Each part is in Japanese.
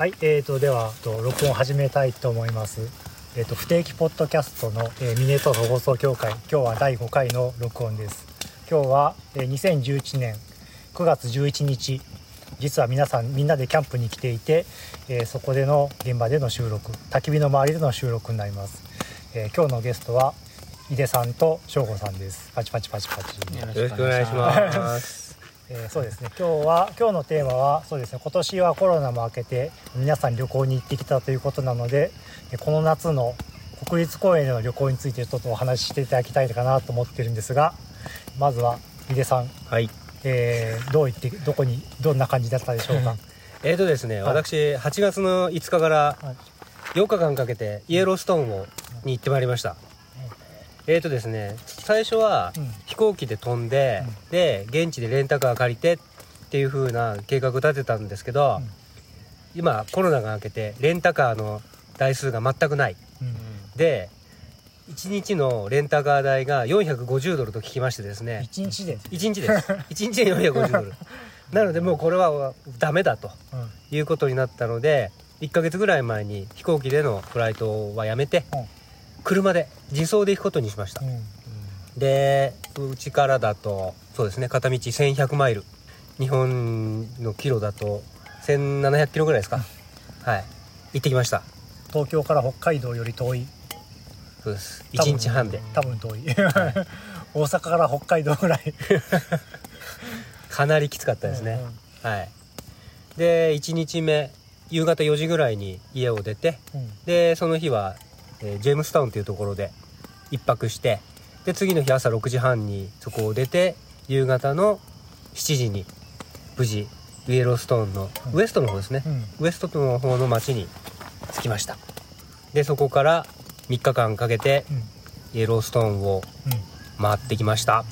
はい、えー、とではと録音を始めたいと思います。えー、と不定期ポッドキャストの、えーミネソタ放送協会今日は第5回の録音です。今日は、えー2011年9月11日実は皆さんみんなでキャンプに来ていて、えーそこでの現場での収録焚き火の周りでの収録になります。えー今日のゲストは井出さんと翔吾さんです。パチパチパチパチ。よろしくお願いします。えーそうですね。今日は今日のテーマはそうですね。今年はコロナも明けて皆さん旅行に行ってきたということなのでえーこの夏の国立公園での旅行についてちょっとお話ししていただきたいかなと思ってるんですがまずは井出さん、はい。えーどう行ってどこにどんな感じだったでしょうか、えーとですね、はい。私8月の5日からはい。8日間かけてイエローストーンをに行ってまいりました。えーとですね、最初はうん。飛行機で飛んで、うん。で現地でレンタカー借りてっていう風な計画を立てたんですけど、うん。今コロナが明けてレンタカーの台数が全くない。うん。で1日のレンタカー代が450ドルと聞きましてですね、一日で、1日です。1日で450ドル。なのでもうこれはダメだとうん。いうことになったので1ヶ月ぐらい前に飛行機でのフライトはやめてうん車で自走で行くことにしました。うん。でうちからだとそうですね片道1100マイル。日本のキロだと1700キロぐらいですか？はい。行ってきました。東京から北海道より遠い。そうです。多分1日半で。多分遠い。大阪から北海道ぐらい。かなりきつかったですね、うんはい。で1日目夕方4時ぐらいに家を出てうん。でその日は、えージェームスタウンというところで一泊してで次の日朝6時半にそこを出て夕方の7時に無事イエローストーンのうん。ウエストの方ですね、うん。ウエストの方の町に着きました。でそこから3日間かけてうん。イエローストーンをうん。回ってきました。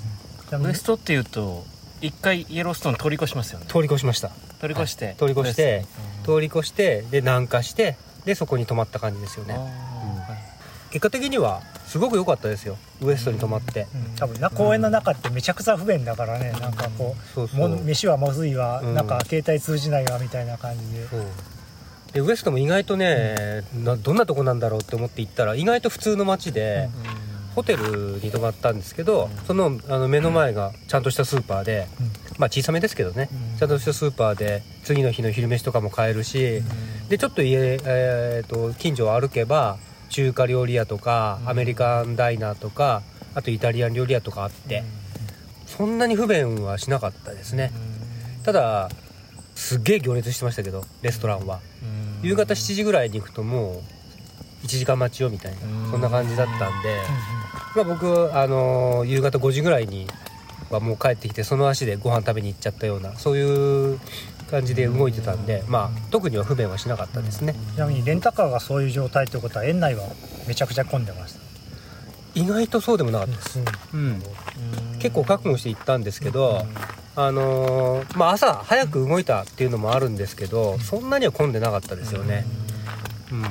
じゃあウエストっていうと一回イエローストーン通り越しますよね。通り越しました。通り越して、通り越してウ通り越してで南下してでそこに泊まった感じですよね。あ結果的にはすごく良かったですよ。ウエストに泊まって、うん多分な公園の中ってめちゃくちゃ不便だからね、なんかこうそうそう。も飯はまずいわ、うん。なんか携帯通じないわみたいな感じで、でウエストも意外とね、などんなとこなんだろうって思って行ったら意外と普通の街で、ホテルに泊まったんですけど、うん。そのあの目の前がちゃんとしたスーパーで、まあ小さめですけどね、うん。ちゃんとしたスーパーで次の日の昼飯とかも買えるし、でちょっと家、えー、と近所を歩けば中華料理屋とか、うん。アメリカンダイナーとかあとイタリアン料理屋とかあって、そんなに不便はしなかったですね、ただすっげえ行列してましたけどレストランは、うん。夕方7時ぐらいに行くともう1時間待ちよみたいな、うん。そんな感じだったんで、まあ、僕、あのー夕方5時ぐらいにはもう帰ってきてその足でご飯食べに行っちゃったようなそういう感じで動いてたんで、まあ特には不便はしなかったですね、ちなみにレンタカーがそういう状態ってことは園内はめちゃくちゃ混んでました、意外とそうでもなかったです、うん、結構覚悟して行ったんですけど、あのーまあ、朝早く動いたっていうのもあるんですけどそんなには混んでなかったですよね、うん、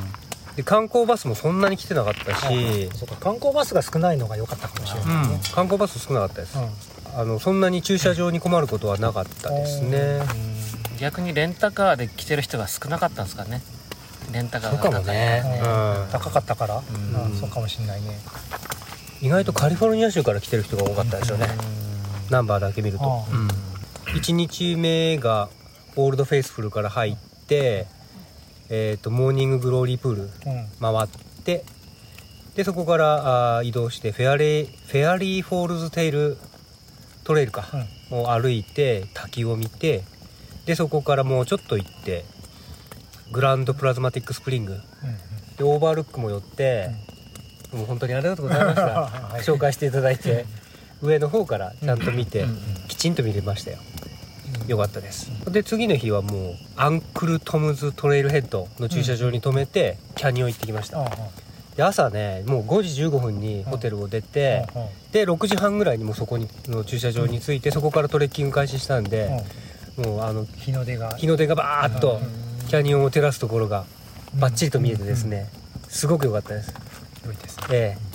で観光バスもそんなに来てなかったし、そうか。観光バスが少ないのが良かったかもしれうないね。ん、、観光バス少なかったです、うん。あのそんなに駐車場に困ることはなかったですね、逆にレンタカーで来てる人が少なかったんですかね。レンタカーそうかもね。うん。高かったから、ん。うんそうかもしれないね。意外とカリフォルニア州から来てる人が多かったですよね、ナンバーだけ見ると、うん。1日目がオールドフェイスフルから入って、えー、とモーニンググローリープールうん。回ってでそこからあー移動してフェアリーフェアリーフォールズテイルトレイルか、を歩いて滝を見てでそこからもうちょっと行ってグランドプリズマティックスプリング。うんでオーバールックも寄って、もう本当にありがとうございました。はい。紹介していただいて上の方からちゃんと見て、きちんと見れましたよ。よかったです。で次の日はもうアンクルトムズトレイルヘッドの駐車場に止めて、キャニオン行ってきました、で朝ねもう5時15分にホテルを出て、で6時半ぐらいにもうそこにの駐車場に着いて、そこからトレッキング開始したんで、もうあの日の出が。日の出がバーッとキャニオンを照らすところがバッチリと見えてですね、すごく良かったです。良いですね。ええ。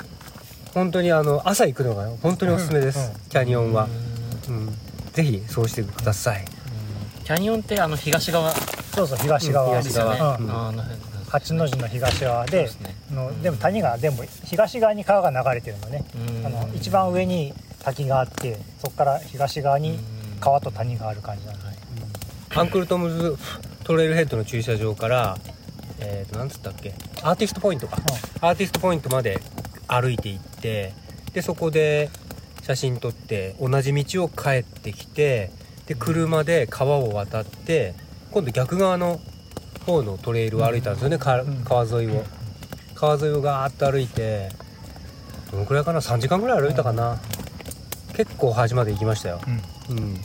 本当にあの朝行くのが本当におすすめです、キャニオンは、うん、ぜひそうしてください。キャニオンってあの東側？そうそう東側。東側うん。あーあの辺八の字の東側でのでも谷が全部東側に川が流れてるのね。うん。あの一番上に滝があってそこから東側に川と谷がある感じなんで、アンクルトムズトレイルヘッドの駐車場からえー、となんつったっけ？アーティストポイントか、アーティストポイントまで歩いて行ってでそこで写真撮って同じ道を帰ってきてで車で川を渡って今度逆側の方のトレイルを歩いたんですよね、かうん。川沿いを。川沿いをガーッと歩いてどのくらいかな？3時間ぐらい歩いたかな、結構端まで行きましたよ。うん。うん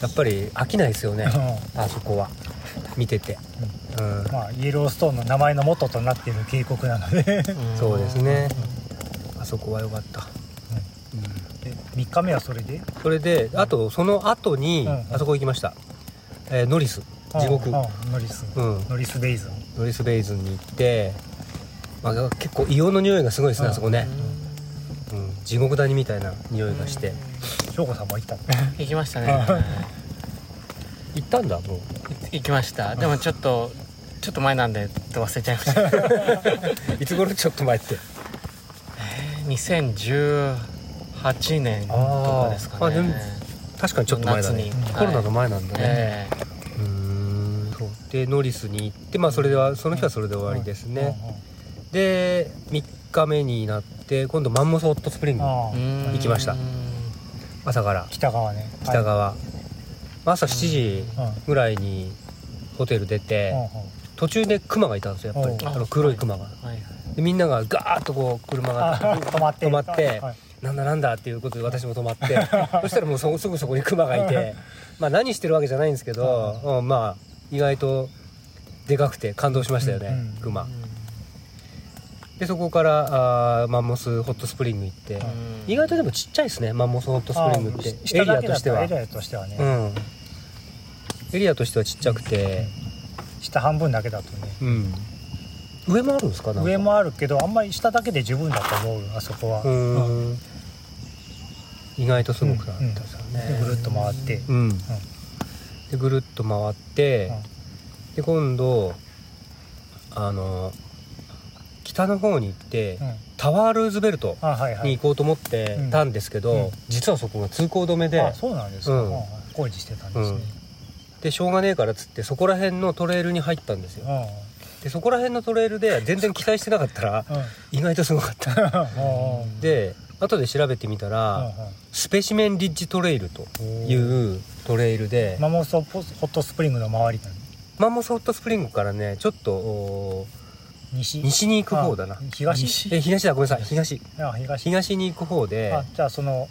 やっぱり飽きないですよね。うん。あそこは。見てて、うん。まあイエローストーンの名前の元となっている渓谷なので。そうですね。あそこは良かった、うん。で3日目はそれで？それであとその後に、うん。あそこ行きました、えーノリス。地獄。ノリス。うん。ノリスベイズン。ノリスベイズンに行って、まあ、結構硫黄の匂いがすごいですね、うん。あそこね、うん、地獄谷みたいな匂いがして、翔子さんも行ったの？行きましたね。行ったんだもう。行きました。でもちょっとちょっと前なんで忘れちゃいました。いつ頃？ちょっと前って。2018年とかですかね。確かにちょっと前だね。夏に。コロナの前なんだね、えうーんそう。でノリスに行ってまあそれではその日はそれで終わりですね、で3日目になって今度マンモスホットスプリング行きました朝から。北側ね。北側、朝7時ぐらいにホテル出て、途中でクマがいたんですよやっぱり。あの黒いクマが。はいはい。でみんながガーッとこう車があ止まって。止まってはい。なんだなんだっていうことで私も止まって。そしたらもうそすぐそこにクマがいてまあ何してるわけじゃないんですけど、うんまあ意外とでかくて感動しましたよね、うんうん。クマでそこからあーマンモスホットスプリング行って、意外とでもちっちゃいですねマンモスホットスプリングって。あエリアとしては。エリアとしてはね、うん。エリアとしてはちっちゃくて、下半分だけだとね。うん、上もあるんですか上もあるけどあんまり下だけで十分だと思うあそこは、ううん。ん意外とすごくなかったですよね、でぐるっと回って、うん、でぐるっと回って、で今度あの北の方に行って、うん。タワールーズベルトに行こうと思ってたんですけど、うん。実はそこが通行止めで。あそうなんですか、うん。工事してたんですね、でしょうがねえからっつってそこら辺のトレイルに入ったんですよ。うん。でそこら辺のトレイルで全然期待してなかったら意外とすごかった。で後で調べてみたら、スペシメンリッジトレイルとうんいうトレイルで、マンモスホットスプリングの周りマンモスホットスプリングからねちょっとお西。西に行く方だな。あ東。西。え東だ。ごめんなさい。東。あ東。東に行く方で。あじゃあその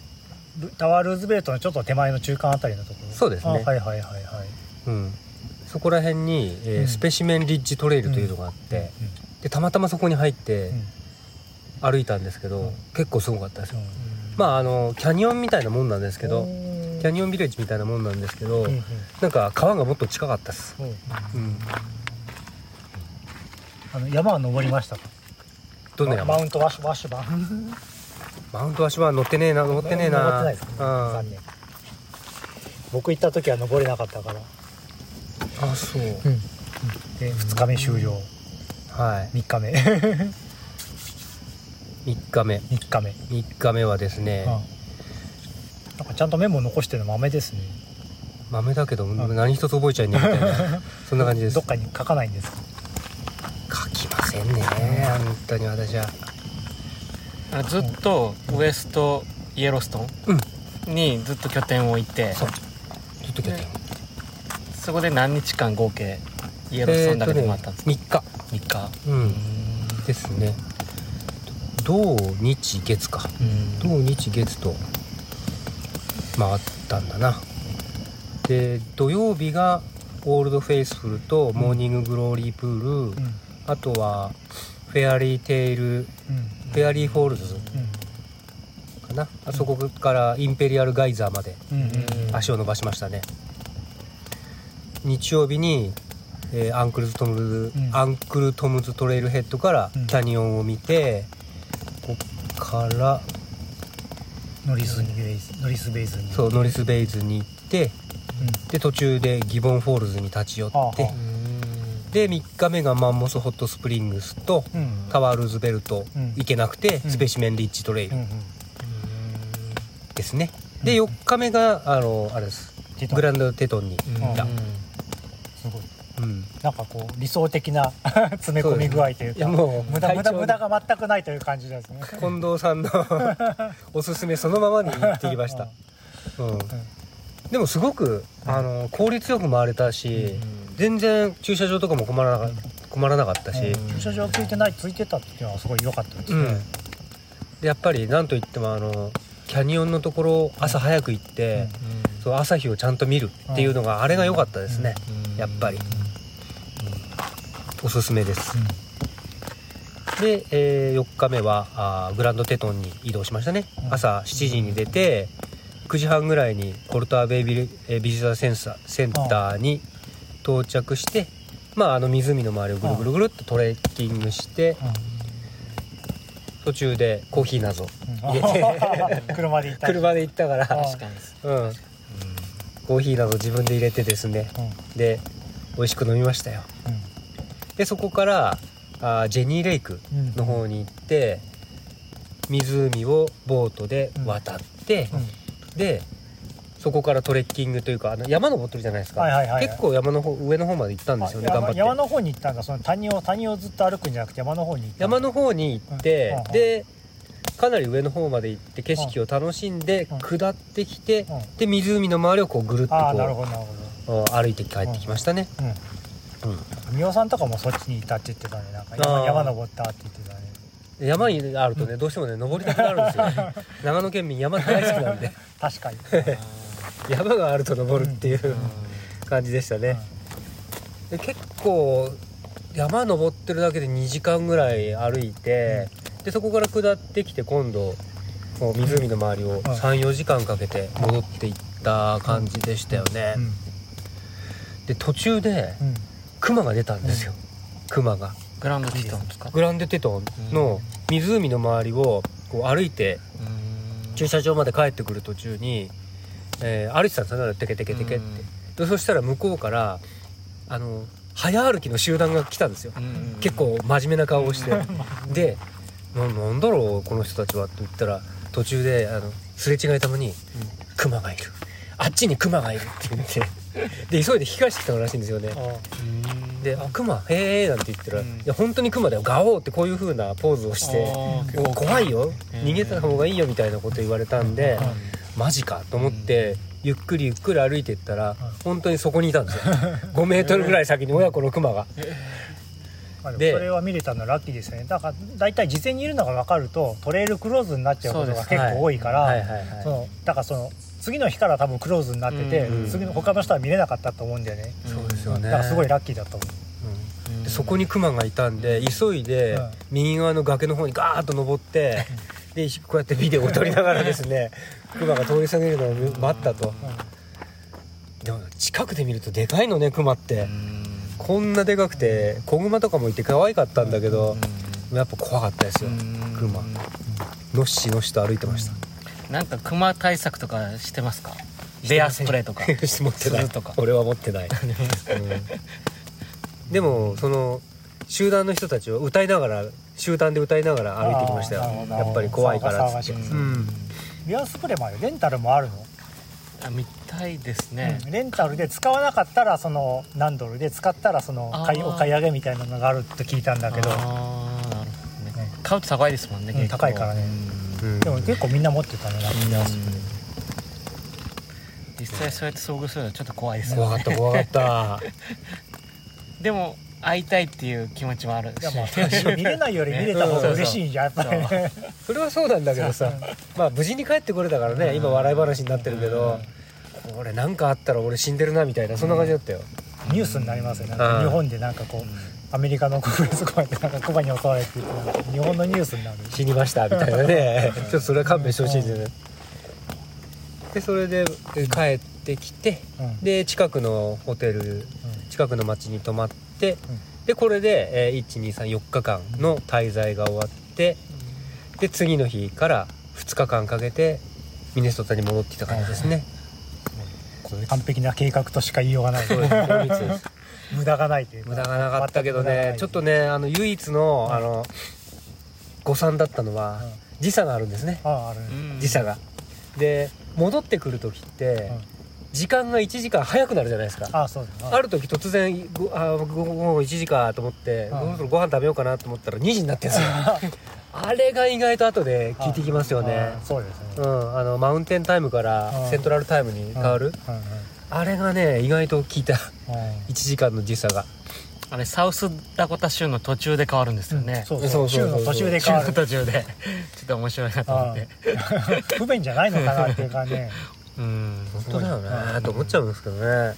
ルタワールーズベルトのちょっと手前の中間あたりのところ。そうですね。あはいはいはいはいうん、そこら辺に、えーうん。スペシメンリッジトレイルというのがあって、うでたまたまそこに入ってん。歩いたんですけど、うん。結構すごかったです。よ、うん。まああのキャニオンみたいなもんなんですけどキャニオンビレッジみたいなもんなんですけど、なんか川がもっと近かったです、う。んうん、あの山は登りましたかどんな山？マウントワッシュワッシュバン。マウントワシは乗ってねえな乗ってねえな。登ってないですね。僕行った時は登れなかったから。あそう、で2日目終了。はい。3日目。3日目。3日目、3日目はですね、うん、なんかちゃんとメモ残してるの豆ですね。豆だけど何一つ覚えちゃいねえみたいな。そんな感じです。どっかに書かないんですか？書きませんね本当に私は。ずっとウエストイエローストーンにずっと拠点を置いて。そう。ずっと拠点そこで何日間合計イエローストーンだけで回ったんですか、3日。3日。うん。ですね。土日月か。うん。土日月と回ったんだな。で土曜日がオールドフェイスフルとモーニンググローリープール、うんあとはフェアリーテイルうん。フェアリーフォールズかな、あそこからインペリアルガイザーまで足を伸ばしましたね。日曜日に、えーアンクルズトムズ、うん。アンクルトムズトレイルヘッドからうん。キャニオンを見て、こっからノリスベイズンノリスベイズンに。そうノリスベイズンに行ってで途中でギボンフォールズに立ち寄って、で3日目がマンモスホットスプリングスとうんタワールーズベルトうん。行けなくて、うん。スペシメンリッジトレイルうんうん。ですね、うんで4日目があのあれです。グランドテトンに行った、すごい。うん。なんかこう理想的な 詰め込み具合というか。いやもう無駄無駄無駄が全くないという感じですね。近藤さんの おすすめそのままに行ってきました、うん。でもすごくあの効率よく回れたし、全然駐車場とかも困らなか困らなかったし、うん。駐車場ついてないついてたっていうのはすごい良かったですね、うん。でやっぱりなんといってもあのキャニオンのところ朝早く行って、そう朝日をちゃんと見るっていうのが、あれが良かったですね、やっぱり、おすすめです、で、えー4日目はあーグランドテトンに移動しましたね、うん。朝7時に出て9時半ぐらいにコルターベイビビジターセンサーセンターに到着して、まあ、あの湖の周りをぐるぐるぐるっとトレッキングして、途中でコーヒー謎うん。入れて 車で行ったり。車で行ったから、あ確かにうん、コーヒーなど自分で入れてですね。うん。で美味しく飲みましたよ。でそこからあージェニーレイクうんの方に行って湖をボートで渡って、でそこからトレッキングというかあの山登ってるじゃないですか、はいはいはい結構山の方上の方まで行ったんですよねあ頑張って。山山の方に行ったんだ。その谷を谷をずっと歩くんじゃなくて山の方に行った山の方に行って、うんうんでかなり上の方まで行って景色を楽しんで、うん。下ってきて、うん。で湖の周りをこうぐるっとこう歩いて帰ってきましたね、どうん。うん。美桜さんとかもそっちにいたって言ってたね。なんかあ山ー。山登ったって言ってたね。山にあるとねどうしてもね登りたくなるんですよ。長野県民山大好きなんで。確かに 山があると登るっていう感じでしたね、で結構山登ってるだけで2時間ぐらい歩いて、でそこから下ってきて今度こう湖の周りを34時間かけて戻っていった感じでしたよね、うん。で途中でうん。クマが出たんですよ、クマが。グランドティトンですか？グランデテトンの湖の周りをこう歩いて駐車場まで帰ってくる途中に、えー歩いてたんですよねテケテケテケって、でそしたら向こうからあの早歩きの集団が来たんですよ、結構真面目な顔をして、でななんだろうこの人たちはって言ったら途中であのすれ違いたまに「クマがいる。あっちにクマがいる」って言って。で急いで引き返してきたらしいんですよね。で「あクマへえ」なんて言ったら「うん。いや本当にクマだよガオー」ってこういう風なポーズをして「お怖いよ。うん逃げた方がいいよ」みたいなこと言われたんでうんマジかと思ってゆっくりゆっくり歩いていったらうん。本当にそこにいたんですよ。5メートルぐらい先に親子のクマがまあでそれは見れたのラッキーですよね。だから大体事前にいるのが分かるとトレイルクローズになっちゃうことが結構多いから、だからその次の日から多分クローズになってて、うん。次の他の人は見れなかったと思うんだよね、そうですよね。だからすごいラッキーだと思う。うん。でそこにクマがいたんで急いでうん。右側の崖の方にガーッと登って でこうやってビデオを撮りながらですねクマが通り過ぎるのを待ったと。でも近くで見るとでかいのねクマって。こんなでかくて子グマとかもいて可愛かったんだけどやっぱ怖かったですよクマのっしのっしと歩いてました。なんかクマ対策とかしてますか？ベアスプレーとか。持ってない。俺は持ってない、うん。でもその集団の人たちは歌いながら集団で歌いながら歩いてきましたよ。やっぱり怖いからっつって。うん。ビアスプレーもあるレンタルもあるの、あ見たいですね。うん。レンタルで使わなかったらその何ドルで使ったらその買いお買い上げみたいなのがあると聞いたんだけど。なるほどね。買うと高いですもんねうん高いからね。うん。でも結構みんな持ってたねなんか。ビアスプレー実際そうやって遭遇するのはちょっと怖いですね。かった怖かった。でも会いたいっていう気持ちもあるし。見れないより 見れた方が嬉しいんじゃんやっぱり。ねそれはそうなんだけどさ。まあ無事に帰ってこれたからね今笑い話になってるけどこれ何かあったら俺死んでるなみたいなそんな感じだったよ。ニュースになりますよね。なんうんか日本でなんかこうアメリカの国立公園でなんかクマに襲われて日本のニュースになる。死にましたみたいなね。ちょっとそれは勘弁してほしいですよね。でそれでえ帰ってきてうん。で近くのホテル近くの町に泊まって、でこれで、えー、1234日間の滞在が終わってで次の日から2日間かけてミネソタに戻ってきた感じですね、完璧な計画としか言いようがない。無駄がないというか。無駄がなかったけどねちょっとねねあの唯一の、うんあの誤算だったのは、時差があるんですね。時差が。で戻ってくる時って、時間が1時間早くなるじゃないですか。ああそうだな。ある時突然ごあ午後1時かと思って、うん。そろそろご飯食べようかなと思ったら2時になってるんですよ。あれが意外と後で効いてきますよね。あそうですね。うん、あのマウンテンタイムからうん。セントラルタイムに変わる、あれがね意外と効いた。うん。1時間の時差が。あれサウスダコタ州の途中で変わるんですよね、そうそそうそう。そうの途中で変わる。途中で。ちょっと面白いなと思って。不便じゃないのかなっていうかね うん本当だよねうんと思っちゃうんですけどね。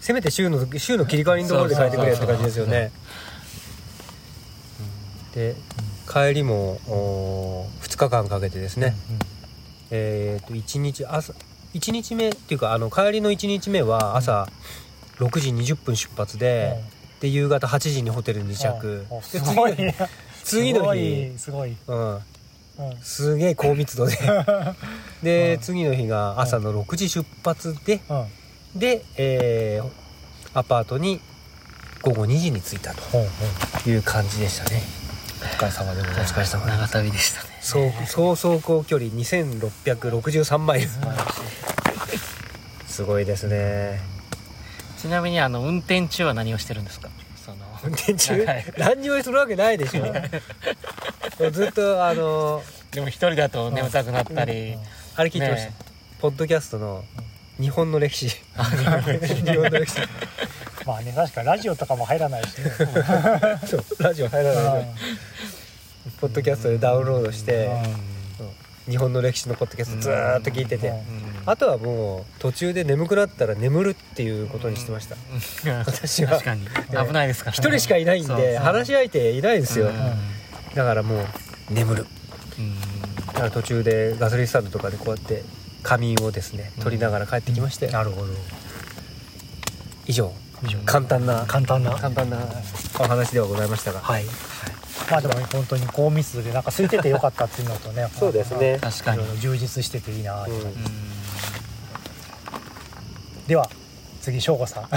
せめて週の週の切り替わりのところで変えてくれって感じですよね。で帰りも2日間かけてですね、えっ、と1日朝1日目っていうかあの帰りの1日目は朝6時20分出発で、で夕方8時にホテルに着すごい次の日。すごいすうんごい。うんすげえ高密度で。で、次の日が朝の6時出発で、うん。で、えーアパートに午後2時に着いたという感じでしたね。うお疲れ様でございおます疲れ様。です長旅でしたね。総総走行距離2663マイル。すごいですね。ちなみにあの運転中は何をしてるんですか？その運転中？はい。何にもするわけないでしょずっとあのでも一人だと眠たくなったり、あれ聞いてました、ねポッドキャストの日本の歴史。日本の歴史。まあね確かラジオとかも入らないしね。そうラジオ入らないでポッドキャストでダウンロードして日本の歴史のポッドキャストずーっと聞いてて。うん。うんあとはもう途中で眠くなったら眠るっていうことにしてました。うん。私は。確かに。危ないですから一人しかいないんで話し相手いないんですよ。うんだからもう眠る。うん。だから途中でガソリンスタンドとかでこうやって仮眠をですね取りながら帰ってきまして。なるほど。以上。簡単な。簡単な。簡単なお話ではございましたが。はい。まあでも本当に高密度でなんか空いててよかったっていうのとね そうですね。確かに充実してていいなうん。では次省吾さん。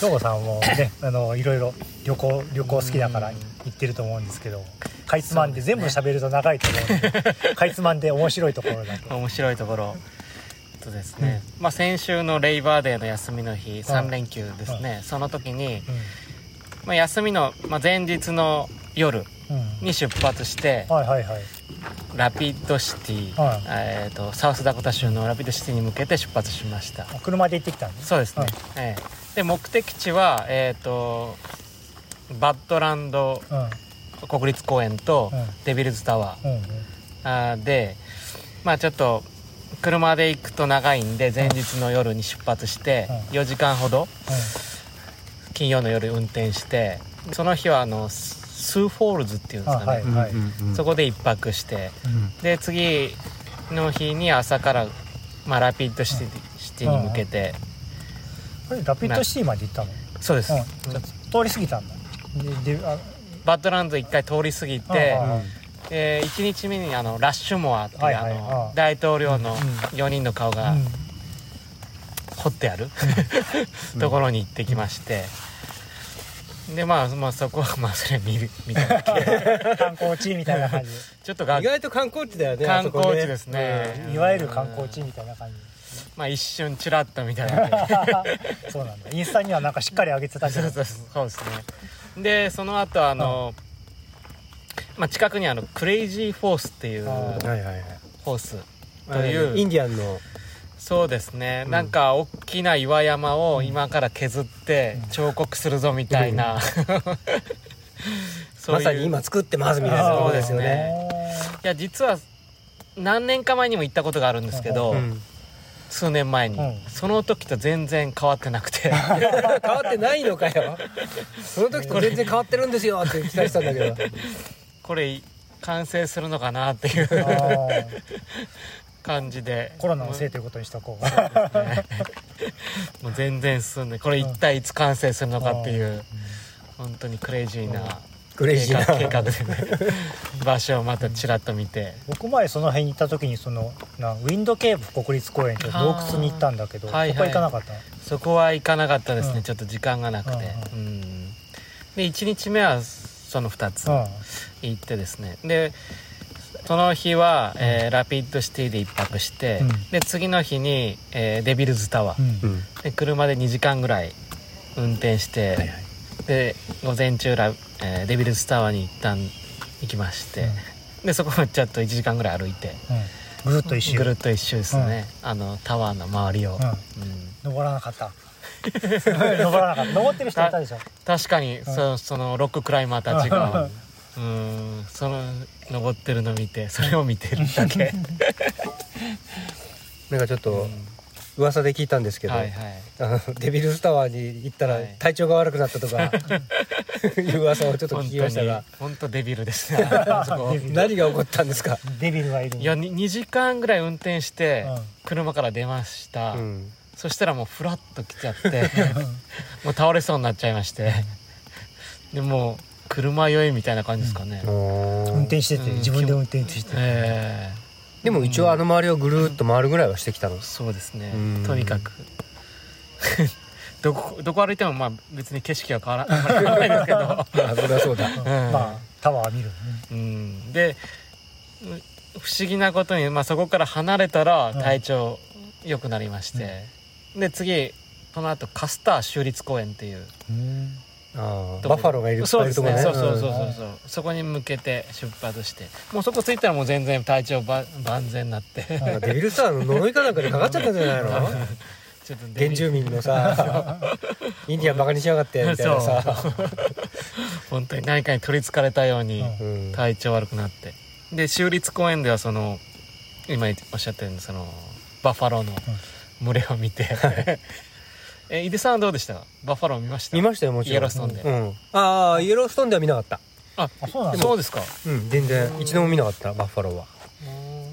省吾さんもねあのいろいろ旅行旅行好きだからうん。行ってると思うんですけどかいつまんで全部喋ると長いと思うんで かいつまんで面白いところだけ面白いところ。とですね、まあ、先週のレイバーデーの休みの日3連休ですね、その時に、まあ、休みの、まあ、前日の夜に出発してはいはいはい。ラピッドシティ、はい。えー、とサウスダコタ州のラピッドシティに向けて出発しました。車で行ってきたんですそうですね、ええ。で目的地は、えー、とバッドランドうん。国立公園とうん。デビルズタワー。うんうん。あーでまあちょっと車で行くと長いんで前日の夜に出発してう4時間ほど金曜の夜運転してその日はあのススーフォールズっていうんですかね、あはいはい。そこで一泊して。で次の日に朝から、まあ、ラピッドシティ,、シティに向けて、これラピッドシティまで行ったの？そうです、通り過ぎたんだ。でであバッドランド一回通り過ぎて、うんうんで1日目にあのラッシュモアっていう、はいはいあのうん大統領のうん4人の顔がうん。彫ってある、ところに行ってきまして、でまあ、まあそこは まあそれ見る見ただけ。観光地みたいな感じ。ちょっとが意外と観光地だよね観光地ですね、いわゆる観光地みたいな感じ。まあ一瞬チラッと見ただけ。そうなんだ。インスタにはなんかしっかり上げてたけど。そうそうそうですね。でその後あの、まあ、近くにあのクレイジーフォースっていうあはいはいはい。ホースあというインディアンのそうですね、うん。なんか大きな岩山を今から削って彫刻するぞみたいな、そういう。まさに今作ってますみたいなところですよね。いや実は何年か前にも行ったことがあるんですけど、うん。数年前に、うん。その時と全然変わってなくて。変わってないのかよ。その時と全然変わってるんですよって期待したんだけど。これ完成するのかなっていう感じで。コロナのせいということにしとこう。もう全然進んでこれ一体いつ完成するのかっていう、本当にクレイジーなクレイジーな。計画でね。場所をまたちらっと見て。僕前その辺に行った時にそのなウィンドケーブ国立公園って洞窟に行ったんだけど、はいはい。そこは行かなかったそこは行かなかったですね、うん。ちょっと時間がなくて、ううんで1日目はその2つうん。行ってですね。でその日は、えーラピッドシティで1泊して、うん。で次の日に、えーデビルズタワー、うん。うん。で車で2時間ぐらい運転して、で午前中ら、えーデビルズタワーに一旦行きまして、でそこもちょっと1時間ぐらい歩いてうん。ぐるっと一周。ぐるっと一周ですね、あのタワーの周りを、うん。うん。登らなかった。登らなかった。登ってる人いたでしょ。確かに、ん。そそのロッククライマーたちが。うん。その登ってるの見てそれを見てるだけ。なんかちょっと噂で聞いたんですけど、はいはい。あのデビルズタワーに行ったらはい。体調が悪くなったとか、いう噂をちょっと本聞きましたが。本当デビルです 何が起こったんですか、デビルがいるいやに2時間ぐらい運転してうん。車から出ました、うん、そしたらもうフラッと来ちゃってもう倒れそうになっちゃいまして。でもう車酔いみたいな感じですかね、運運転しててうん。自分で運転してて。えでも一応あの周りをぐるーっと回るぐらいはしてきたの？え、そうですね。うん。とにかく。どこどこ歩いてもまあ別に景色は変わら 変わらないですけど、あそれはそうだ。うん。うんまあタワー見るね。うん、でう不思議なことに、まあ、そこから離れたら体調良くなりまして、で次その後カスター州立公園っていううんあバッファローがいるそうですね。ね。そうそうそううんそうそう。そこに向けて出発して。もうそこ着いたらもう全然体調ば万全になって。デビルスターの呪いかなんかでかかっちゃったんじゃないの？ちょっと原住民のさ インディアンバカにしやがってみたいなさ、本当に何かに取りつかれたようにうん。うん体調悪くなって。で州立公園ではその今おっしゃったようにそのバッファローの群れを見て、え井出さんはどうでした？かバッファロー見ました？見ましたよもちろん。イエローストーンで。うん、ああイエローストーンでは見なかった。ああそうなんだそうですか。うん全然。一度も見なかったバッファローは。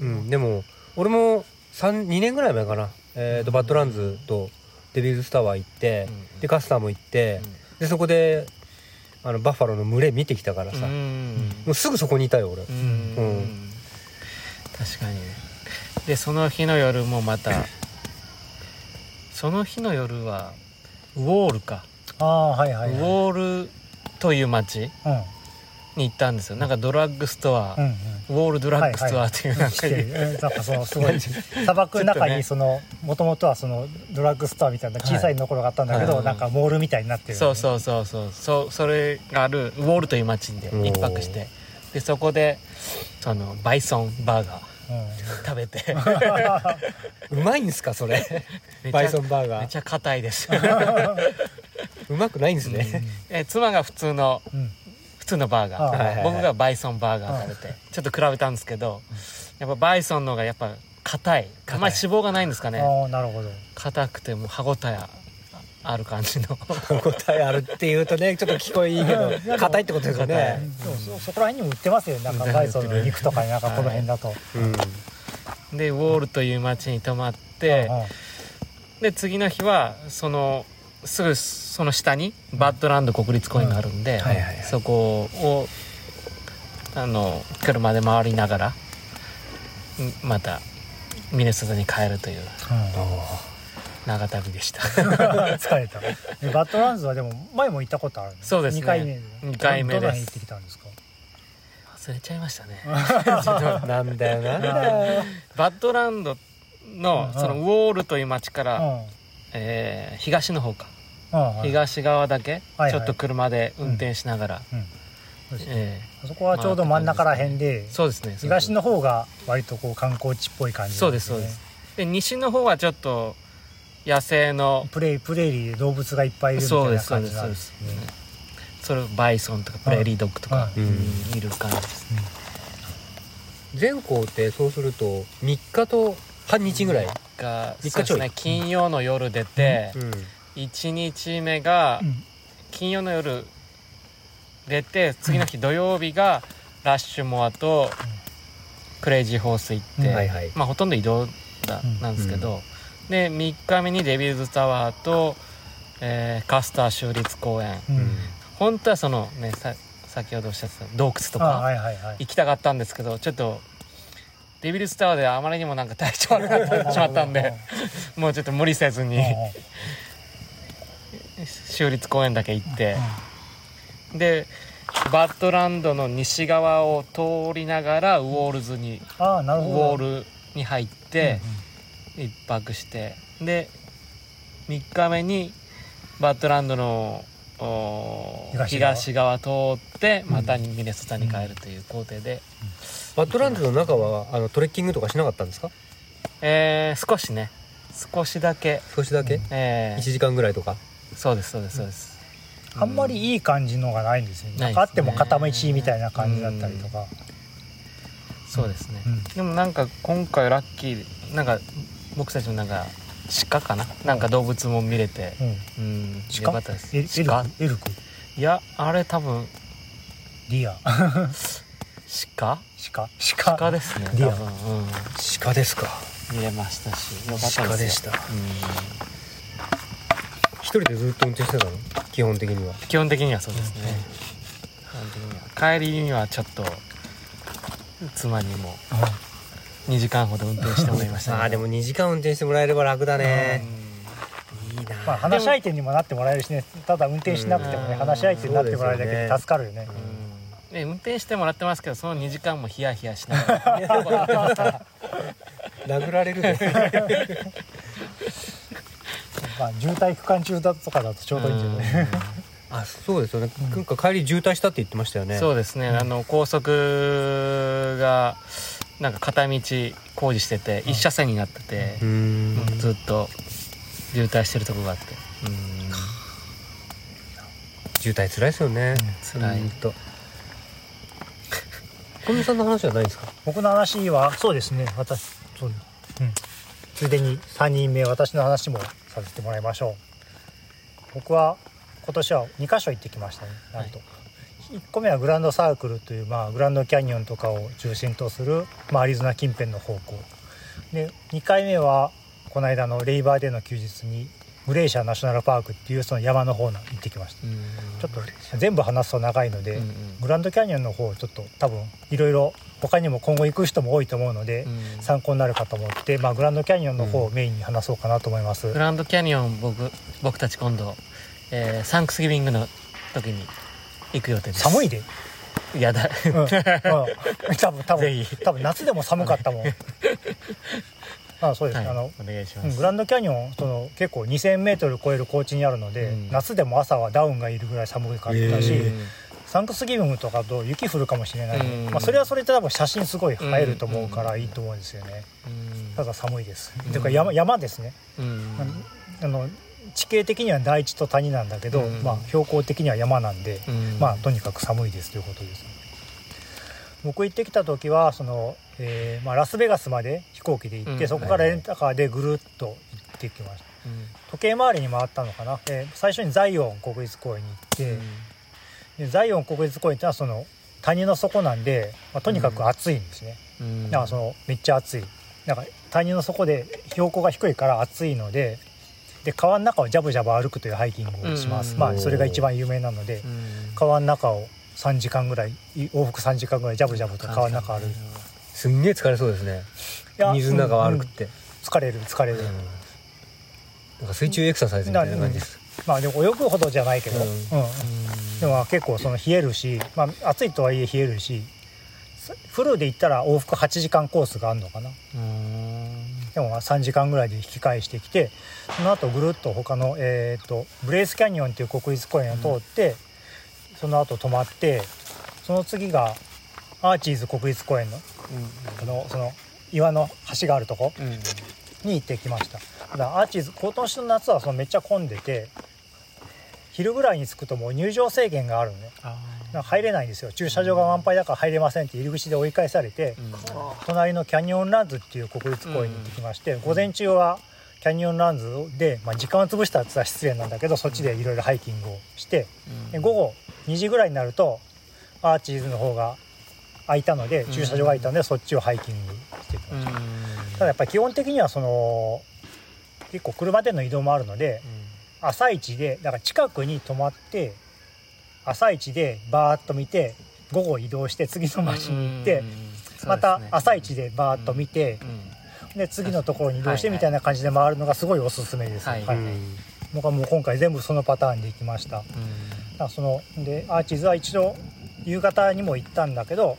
うん。でも俺も2年ぐらい前かな、えー、とバッドランズとデビルズタワー行って、うん。でカスターも行って、でそこであのバッファローの群れ見てきたからさ、うもんうすぐそこにいたよ俺、うん。うん。確かに。でその日の夜もまたその日の夜はウォールか、ああはいはいウはい。ォールという町うん。に行ったんですよ。なんかドラッグストア、うんうん。ウォールドラッグストアっていうなんか知ってるうんなんかそのすごい 砂漠の中にそのもともとはそのドラッグストアみたいな小さいところがあったんだけど、はい。なんかモールみたいになってる、そうそうそうそうそう。それがあるウォールという町で一泊して。でそこでそのバイソンバーガー。うん、食べて。うまいんすかそれ？バイソンバーガー。めちゃ硬いです。うまくないんですね、え妻が普通のうん。普通のバーガー、僕がバイソンバーガー食べて。ちょっと比べたんですけどやっぱバイソンの方がやっぱ硬い。あんまり脂肪がないんですかね。ああなるほど。硬くてもう歯ごたえある感じの。答えあるっていうとねちょっと聞こえいいけど硬いってことですよ硬い。ねでもそそこら辺にも売ってますよなんかバイソンの肉とかなんかこの辺だと、うん。でウォールという町に泊まってうんうん。で次の日はそのすぐその下にバッドランド国立公園があるんで、はいはいはい。そこをあの車で回りながらんまたミネソタに帰るという長旅でした。疲れた。でバッドランズはでも前も行ったことあるの？そうですね。2回目二回目です。行ってきたんですか？忘れちゃいましたね。なんだよな。バッドランドのうん。そのウォールという町から、うん。えー東の方か、うんうん。東側だけはいちょっと車で運転しながら、そうです。えあそこはちょうど真ん中ら辺でーそうですね。東の方が割とこう観光地っぽい感じそうですそうです。で西の方はちょっと野生のプレイプレーリーで動物がいっぱいいるみたいな感じなんですねそれバイソンとかプレーリードッグとか、い。る感じです全校ってそうすると3日と半日ぐらい、が三日ちょい。そうですね。金曜の夜出て、うん。1日目がうん。金曜の夜出て次の日土曜日がラッシュモアとクレイジーホース行って、まあほとんど移動だうんなんですけど、で3日目にデビルズタワーと、えーカスター州立公園。うん。うん本当はそのねさ先ほどおっしゃってた洞窟とあか行きたかったんですけどちょっとデビルスタワーであまりにもなんか体調悪くなってしまったんでもうちょっと無理せずにうんうん。州立公園だけ行ってでバッドランドの西側を通りながらウォールズにウォールに入って一泊してで3日目にバッドランドのお東側？東側通ってまたミネソタに帰るという行程で、バッドランドの中はあのトレッキングとかしなかったんですか？えー少しね。少しだけ、少しだけ、うん。え1時間ぐらいとか？ーそうですそうですそうです、あんまりいい感じのがないんですよね。あっても片道みたいな感じだったりとか。そうですね、うん。でもなんか今回ラッキーなんか僕たちもなんか鹿かな？なんか動物も見れて。うん。うん。よかったです。エエル鹿？クエルクいやあれ多分。 deer。鹿？鹿？鹿？鹿ですね。 deer うん、鹿ですか。見れましたよかったでした。うん。一人でずっと運転してたの？基本的には。基本的にはそうですね、基本的には。帰りにはちょっと妻にも2時間ほど運転してもらいました。けどああでも2時間運転してもらえれば楽だね。いいな。まあ話し相手にもなってもらえるしね。ただ運転しなくてもねうん。話し相手になってもらえるだけで助かるよね。うん。で運転してもらってますけどその2時間もヒヤヒヤしながら 殴られるで まあ渋滞区間中だとかだとちょうどいいんじゃない？あそうですよね、なんか帰り渋滞したって言ってましたよね。そうですね、あの高速がなんか片道工事してて一車線になっててう、んうん。ずっと渋滞してるとこがあって、渋滞辛いですよね、辛い。ほんと。小見さんの話はないんですか？僕の話はそうですね。私そう、うん、ついでに3人目私の話もさせてもらいましょう。僕は今年は2カ所行ってきましたねなんと、1個目はグランドサークルという、まあ、グランドキャニオンとかを中心とする、まあ、アリゾナ近辺の方向。で2回目はこの間のレイバーデーの休日にグレイシャーナショナルパークっていうその山の方に行ってきました。ちょっと全部話すと長いので、うんうん。グランドキャニオンの方ちょっと多分いろいろ他にも今後行く人も多いと思うので、うん。参考になるかと思って、まあ、グランドキャニオンの方をメインに話そうかなと思います、グランドキャニオン僕僕たち今度、えーサンクスギビングの時に行く予定です。寒いで、いやだ。うん。うん、多分多分。多分夏でも寒かったもん。あそうです、はい。あのお願いします、うんグランドキャニオンその結構 2000m 超える高地にあるので、うん。夏でも朝はダウンがいるぐらい寒かったし、サンクスギビングとかと雪降るかもしれない。うん。まあ、それはそれで多分写真すごい映えると思うからいいと思うんですよね、うん。ただ寒いです、うん。というか山山ですね、うん。あの地形的には大地と谷なんだけど、うん。まあ、標高的には山なんで、うん。まあとにかく寒いですということです僕行ってきた時はその、えーまあ、ラスベガスまで飛行機で行って、うん。そこからレンタカーでぐるっと行ってきました。時計回りに回ったのかな、えー最初にザイオン国立公園に行って、でザイオン国立公園ってのはその谷の底なんで、まあ、とにかく暑いんですね、うん。だからそのめっちゃ暑い。なんか谷の底で標高が低いから暑いのでで川の中をジャブジャブ歩くというハイキングをします、うんまあそれが一番有名なのでうん川の中を3時間ぐらいい往復3時間ぐらいジャブジャブと川の中歩いてすんげえ疲れそうですね。水の中を歩くっうんて、疲れる疲れる、うん。なんか水中エクササイズみたいな感じです、まあでも泳ぐほどじゃないけど、ううんん。でもまあ結構その冷えるし、まあ、暑いとはいえ冷えるしフルで行ったら往復8時間コースがあるのかな。うんでもまあ3時間ぐらいで引き返してきてその後ぐるっと他の、えー、とブレイスキャニオンっていう国立公園を通って、その後泊まってその次がアーチーズ国立公園のあのその岩の橋があるとこうん。に行ってきました。ただアーチーズ今年の夏はそのめっちゃ混んでて昼ぐらいに着くともう入場制限があるのね。入れないんですよ。駐車場が満杯だから入れませんって入り口で追い返されて、ーうん。隣のキャニオンランズっていう国立公園に行ってきまして、午前中はキャニオンランズで、まあ、時間を潰したって言ったら失礼なんだけどそっちでいろいろハイキングをしてで午後2時ぐらいになるとアーチーズの方が空いたので駐車場が空いたのでそっちをハイキングしてきました、ただやっぱり基本的にはその結構車での移動もあるので朝一でだから近くに泊まって朝一でバーッと見て午後移動して次の町に行ってうんまた朝一ででバーッと見てで次のところに移動してみたいな感じで回るのがすごいおすすめです、はい。はい。僕はもう今回全部そのパターンで行きました。だそのでアーチーズは一度夕方にも行ったんだけど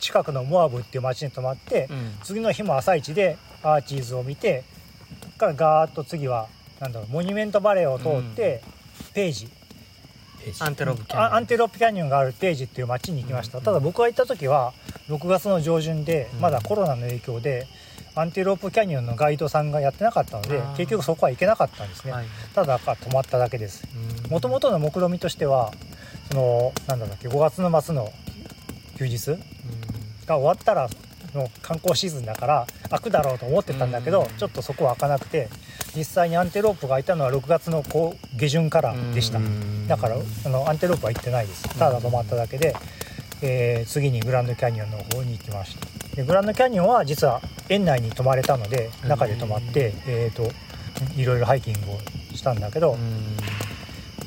近くのモアブっていう町に泊まって次の日も朝一でアーチーズを見てからガーッと次はなんだろうモニュメントバレーを通って、ページ。アンテロープキャニオン。があるページっていう町に行きました、うん。ただ僕が行った時は6月の上旬でうん。まだコロナの影響でアンテロープキャニオンのガイドさんがやってなかったので結局そこは行けなかったんですね、はい。ただ泊まっただけです。うん。もともとの目論見としてはそのなんだっけ5月の末の休日うん。が終わったらの観光シーズンだから開くだろうと思ってたんだけど、うん。ちょっとそこは開かなくて実際にアンテロープが開いたのは6月の下旬からでした、うんだからあのアンテロープは行ってないです。ただ止まっただけで、えー次にグランドキャニオンの方に行きました。でグランドキャニオンは実は園内に泊まれたので中で泊まって、えー、といろいろハイキングをしたんだけど、うん。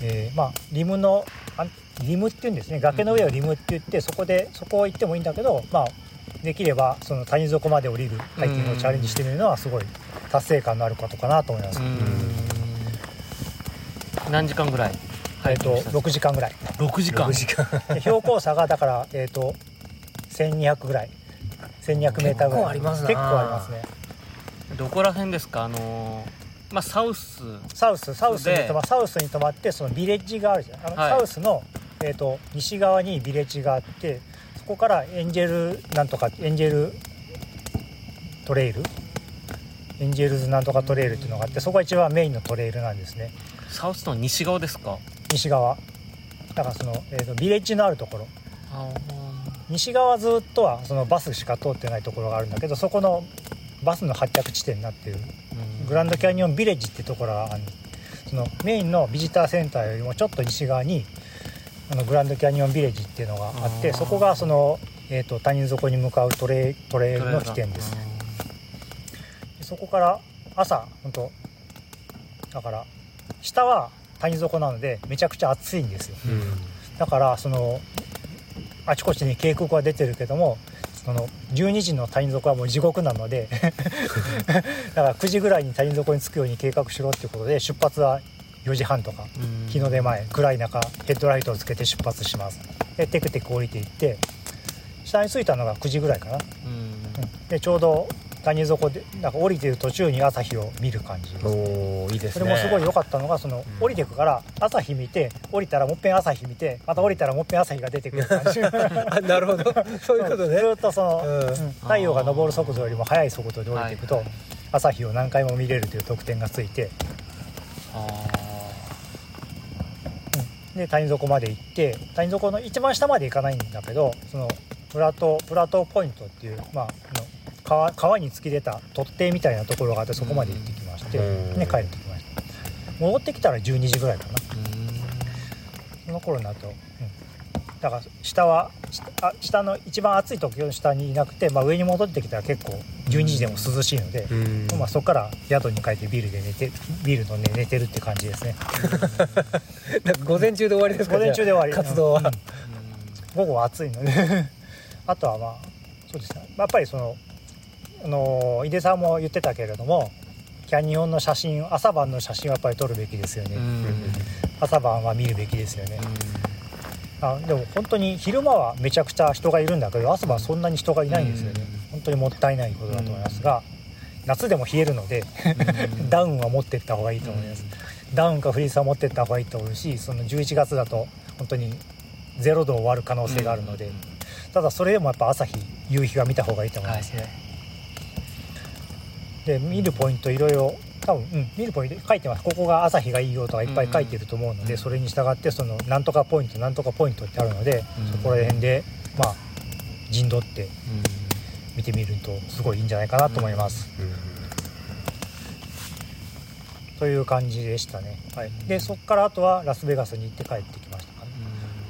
えーまあリムのリムっていうんですね。崖の上をリムって言ってそこでそこを行ってもいいんだけどまあできればその谷底まで降りるハイキングをチャレンジしてみるのはすごい達成感のあることかなと思います、うん。何時間ぐらいえっ、と6時間ぐらい。6時間。6時間。で標高差がだからえっ、と1200ぐらい。1200メーターぐらい。結構ありますな。結構ありますね。どこら辺ですか？あのーまあサウス。サウス。サウスにで。泊まサウスに泊まってそのビレッジがあるじゃん。あの、はい。サウスの、えー、と西側にビレッジがあってそこからエンジェルなんとかエンジェルトレイル？エンジェルズなんとかトレイルっていうのがあってそこが一番メインのトレイルなんですね。サウスの西側ですか？西側。だからその、えー、とビレッジのあるところ。あ西側ずっとはそのバスしか通ってないところがあるんだけどそこのバスの発着地点になってる。グランドキャニオンビレッジってところがある。そのメインのビジターセンターよりもちょっと西側にあのグランドキャニオンビレッジっていうのがあってそこがその、えー、と谷底に向かうトレイトレイルの起点です。でそこから朝本当だから下は谷底なのでめちゃくちゃ暑いんですよ。だからそのあちこちに渓谷は出てるけどもその12時の谷底はもう地獄なので だから9時ぐらいに谷底に着くように計画しろっていうことで出発は4時半とかうん。日の出前暗い中ヘッドライトをつけて出発します。でテクテク降りていって下に着いたのが9時ぐらいかな、でちょうど谷底でなんか降りてる途中に朝日を見る感じです。おおいいですね。それもすごい良かったのがそのうん。降りてくから朝日見て降りたらもっぺん朝日見てまた降りたらもっぺん朝日が出てくる感じ。あなるほど。そういうことね。ずーっとその、うん。うん。太陽が昇る速度よりも速い速度で降りていくと、はい。朝日を何回も見れるという特典がついて。あで谷底まで行って谷底の一番下まで行かないんだけどそのプラトープラトーポイントっていう、まあ、川川に突き出た突堤みたいなところがあってそこまで行ってきまして、うん。で帰ってきました。戻ってきたら12時ぐらいかな。その頃になると、うん、だから下は下の一番暑い時の下にいなくて、まあ、上に戻ってきたら結構12時でも涼しいので、うん。まあ、そこから宿に帰ってビールで寝てビールのね寝てるって感じですね。午前中で終わりですか？午前中で終わり。活動は、うん。午後は暑いので。あとはまあそうですね。やっぱりそのあの井出さんも言ってたけれどもキャニオンの写真朝晩の写真はやっぱり撮るべきですよね、朝晩は見るべきですよね、あでも本当に昼間はめちゃくちゃ人がいるんだけど朝晩そんなに人がいないんですよね、本当にもったいないことだと思いますが、夏でも冷えるので ダウンは持ってった方がいいと思います、ダウンかフリースは持ってった方がいいと思うしその11月だと本当に0度を割る可能性があるので、ただそれでもやっぱ朝日夕日は見た方がいいと思います。ね、で見るポイントいろいろ多分、うん、見るポイント書いてます。ここが朝日がいいよとかいっぱい書いてると思うので、うん。それに従ってそのなんとかポイントなんとかポイントってあるので、うん。そこら辺でまあ陣取って見てみるとすごいいいんじゃないかなと思います、という感じでしたね、はい、でそこからあとはラスベガスに行って帰ってき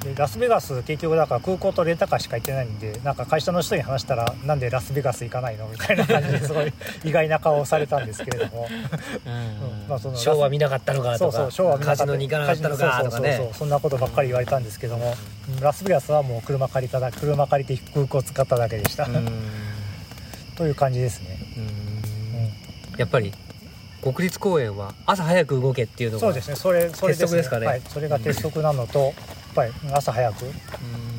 でラスベガス結局だから空港とレンタカーしか行ってないんでなんか会社の人に話したらなんでラスベガス行かないの？みたいな感じですごい 意外な顔をされたんですけれども、うんまあ、そのショーは見なかったのかそうそうとかショーは見なかった。カジノに行かなかったのかとかそうそうそうねそうそんなことばっかり言われたんですけども、ラスベガスはもう車借りただ車借りて空港使っただけでした、うん。という感じですね、うん。うん。やっぱり国立公園は朝早く動けっていうのがそうですね。それそれ鉄則ですかね。はい、それが鉄則なのと、ぱり朝早く。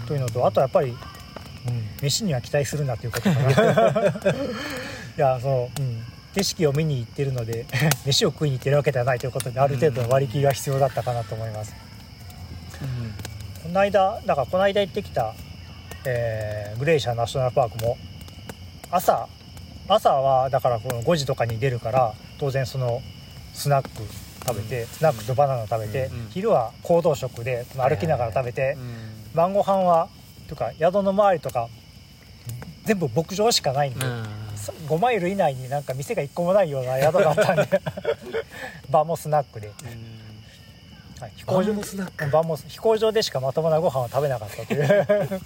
というのとあとやっぱり、うん、飯には期待するなということかな。いやその、うん、景色を見に行ってるので 飯を食いに行ってるわけではないということである程度の割り切りが必要だったかなと思います、この間だからこの間行ってきた、えーグレイシャーナショナルパークも朝朝はだからこの5時とかに出るから当然そのスナック食べて、スナックとバナナ食べて、うん昼は行動食で歩きながら食べて、うん。晩ご飯はとか宿の周りとか全部牧場しかないんで、さ5マイル以内になんか店が1個もないような宿があったんで 晩もスナックで、はい、飛行場晩もスナック。晩もす飛行場でしかまともなご飯を食べなかったという。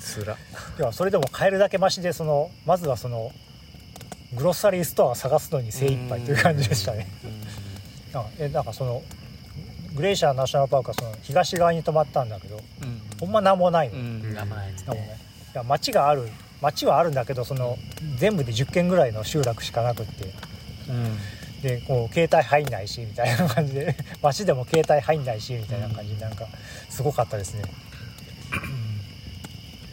つら。いやそれでも買えるだけマシでそのまずはその grocery store を探すのに精一杯という感じでしたね。あえなんかそのグレイシャーナショナルパークはその東側に泊まったんだけどほんま何もないの、うん。やばいや町がある町はあるんだけどその全部で10軒ぐらいの集落しかなくって。でこう携帯入んないしみたいな感じで。町でも携帯入んないしみたいな感じでなんかすごかったですね。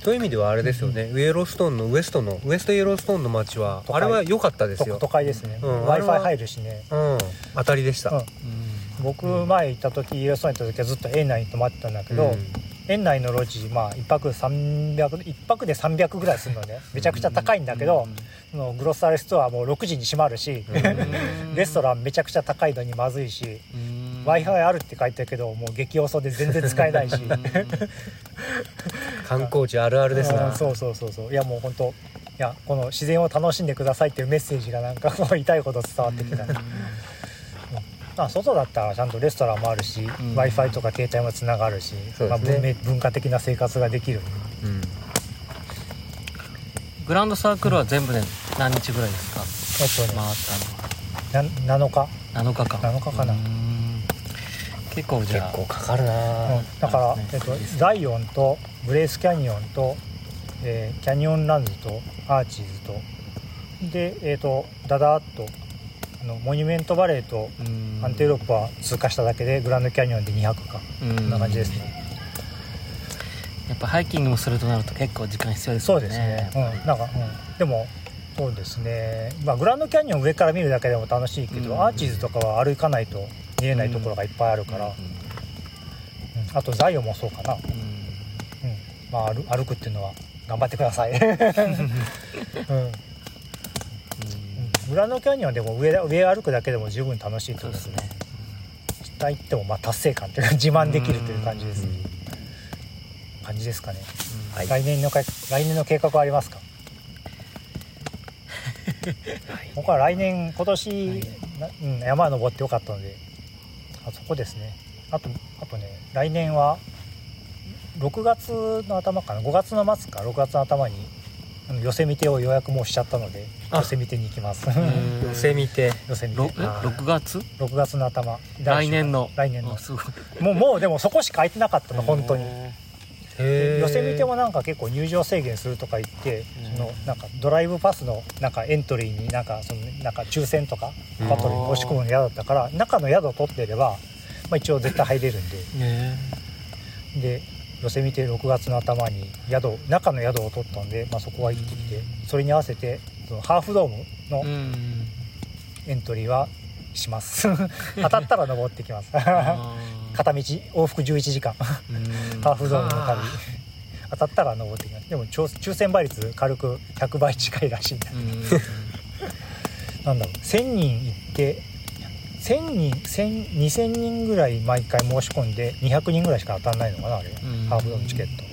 という意味ではあれですよね、ウエローストーンのウエストのウエストイエローストーンの街はあれは良かったですよ。と都会ですね、うん。W i f i は入るしね、うん。当たりでした、うん。僕前行った時イエローストーン行った時はずっと園内に泊まってたんだけど、園内のロジまあ1泊300一泊で300ぐらいするのね。めちゃくちゃ高いんだけど、そのグロッサリーストアはもう6時に閉まるし、レストランめちゃくちゃ高いのにまずいし、w i f i あるって書いてるけどもう激遅で全然使えないし。観光地あるあるですうなんそうそうそうそう。いやもう本当いやこの自然を楽しんでくださいっていうメッセージがなんか こう痛いほど伝わってきた、まあ、外だったらちゃんとレストランもあるし、ん。W i f i とか携帯もつながるし、まあ、文明文化的な生活ができる。うん。グランドサークルは全部で何日ぐらいですか？えっと回っねな7日、たの7日間7日かな。うん結構じ結ゃあ構かかるな、うんだから、えっと、ザイオンとブレイスキャニオンと、えーキャニオンランズとアーチーズと。で、えっとダダーッとあのモニュメントバレーとうん。アンテロープは通過しただけでグランドキャニオンで200か。うん。こんな感じですね。やっぱハイキングもするとなると結構時間必要ですよね。そうですね、うん、なんか、うん、でもそうですね、まあ、グランドキャニオン上から見るだけでも楽しいけど、うん。アーチーズとかは歩かないと見れないところがいっぱいあるから、うんあとザイオンもそうかな、うん。まあ、歩歩くっていうのは頑張ってください、うん。グランドキャニオンでも上上歩くだけでも十分楽しいと思いますね。下行ってもまあ達成感というか自慢できるという感じです、感じですかね、はい。来年のか来年の計画はありますか？僕は来年今年、なうん、山登ってよかったのであそこですね。あとあとね来年は6月の頭かな？5月の末か？6月の頭に寄せ見てを予約もうしちゃったのであ。寄せ見てに行きます。うん。寄せ見て寄せ見て。ろえあー6月？6月の頭。来年の。来年の。もうもうでもそこしか空いてなかったの本当に寄せ見てもなんか結構入場制限するとか言って、うん。そのなんかドライブパスのなんかエントリーになんかそのなんか抽選とかバトルに申し込むの嫌だったから中の宿を取ってれば、まあ、一応絶対入れるんで。ねで寄せ見て6月の頭に宿中の宿を取ったんで、まあ、そこは行ってきてそれに合わせてそのハーフドームのうんエントリーはします。当たったら登ってきます。あ片道往復11時間。ハーフドームの旅。は当たったら登ってきます。でも抽抽選倍率軽く100倍近いらしいん なんだろう。1000人行って1000人1000 2000人ぐらい毎回申し込んで200人ぐらいしか当たらないのかなあれ、ん。ハーフドームチケット。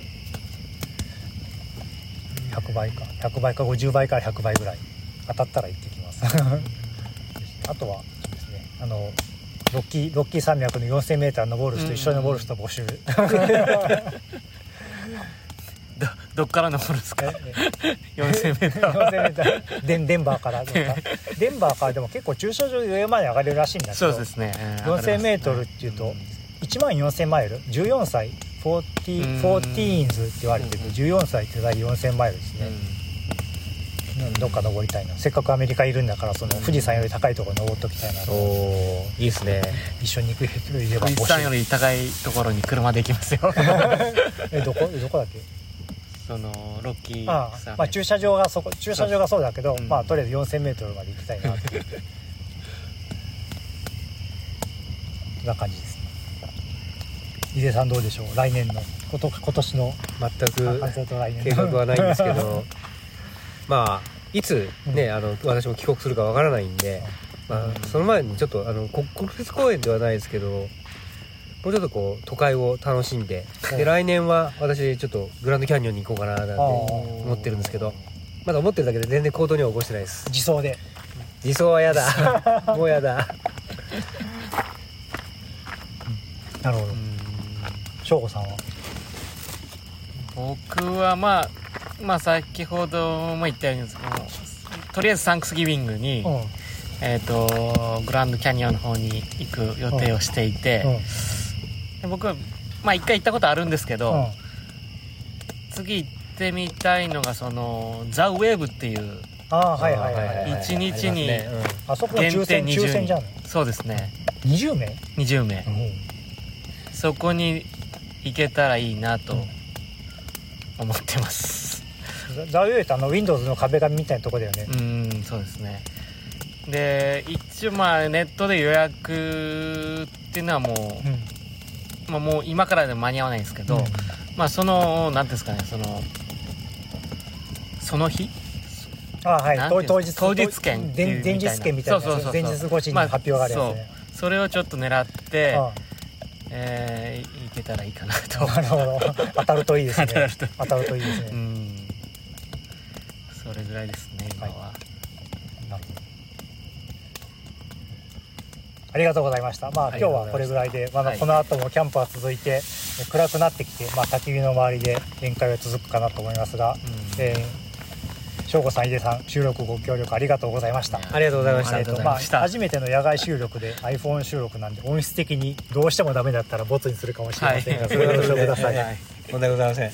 100倍か。100倍か50倍から100倍ぐらい。当たったら行ってきます。あとはそうですね。あのロッキーロッキー山脈の 4000m 登る人、一緒に登る人募集。どどっから登るんですか？え 4000m 4000m デンデンバーからとか。デンバーからでも結構駐車場上まで上がれるらしいんだけどそうですね、うん 4000m っていうと1万4000マイル。14歳40 14s って言われてる14歳って大体4000マイルですね、うんどっか登りたいな。せっかくアメリカいるんだからその富士山より高いところ登っときたいなおおいいですね。一緒に行く人いれば。富士山より高いところに車で行きますよ。えどこどこだっけ？そのロッキーああ山まあ駐車場がそこ駐車場がそうだけど、うん。まあとりあえず 4000m まで行きたいなってそんな感じです。ね井出さんどうでしょう？来年のこと今年の。全く計画はないんですけど まあいつね、あの私も帰国するかわからないんで、まあ、その前にちょっとあのこ国立公園ではないですけどもうちょっとこう都会を楽しんでで来年は私ちょっとグランドキャニオンに行こうかななんて思ってるんですけどまだ思ってるだけで全然行動には起こしてないです。自走で。理想は嫌だ。もう嫌だ。なるほど。うん。省吾さんは？僕はまあまあ先ほども言ったようにとりあえずサンクスギビングに、うん。えっ、とグランドキャニオンの方に行く予定をしていて、僕はまあ一回行ったことあるんですけど、うん。次行ってみたいのがそのザ・ウェーブっていうああはいはいはいはい一日に限定20抽選じゃんそうですね。20名？20名。そこに行けたらいいなと思ってますザ・ウェイってあの Windows の壁紙みたいなとこだよね。うんそうですね。で一応まあネットで予約っていうのはもうん。う,、まあ、もう今からでも間に合わないんですけど、まあその何ていうんですかねそのその日？あはい。当当日当日券前前日券みたいなそうそうそうそう。前日越しに発表があるやつね。そう。それをちょっと狙って、あえーいけたらいいかなと。あなるほど。当たるといいですね。当たると当たるといいですね。うんそれぐらいですね今は、なるほどありがとうございました。まああ今日はこれぐらいで、まだはい。この後もキャンプは続いて、え暗くなってきて、まあ焚き火の周りで宴会は続くかなと思いますが、うん。えー翔吾さん、井出さん、収録ご協力ありがとうございました。ありがとうございました。ありがとまあ初めての野外収録で iPhone 収録なんで音質的にどうしてもダメだったらボツにするかもしれませんが、はい。それはご了承ください。はい。問題ございません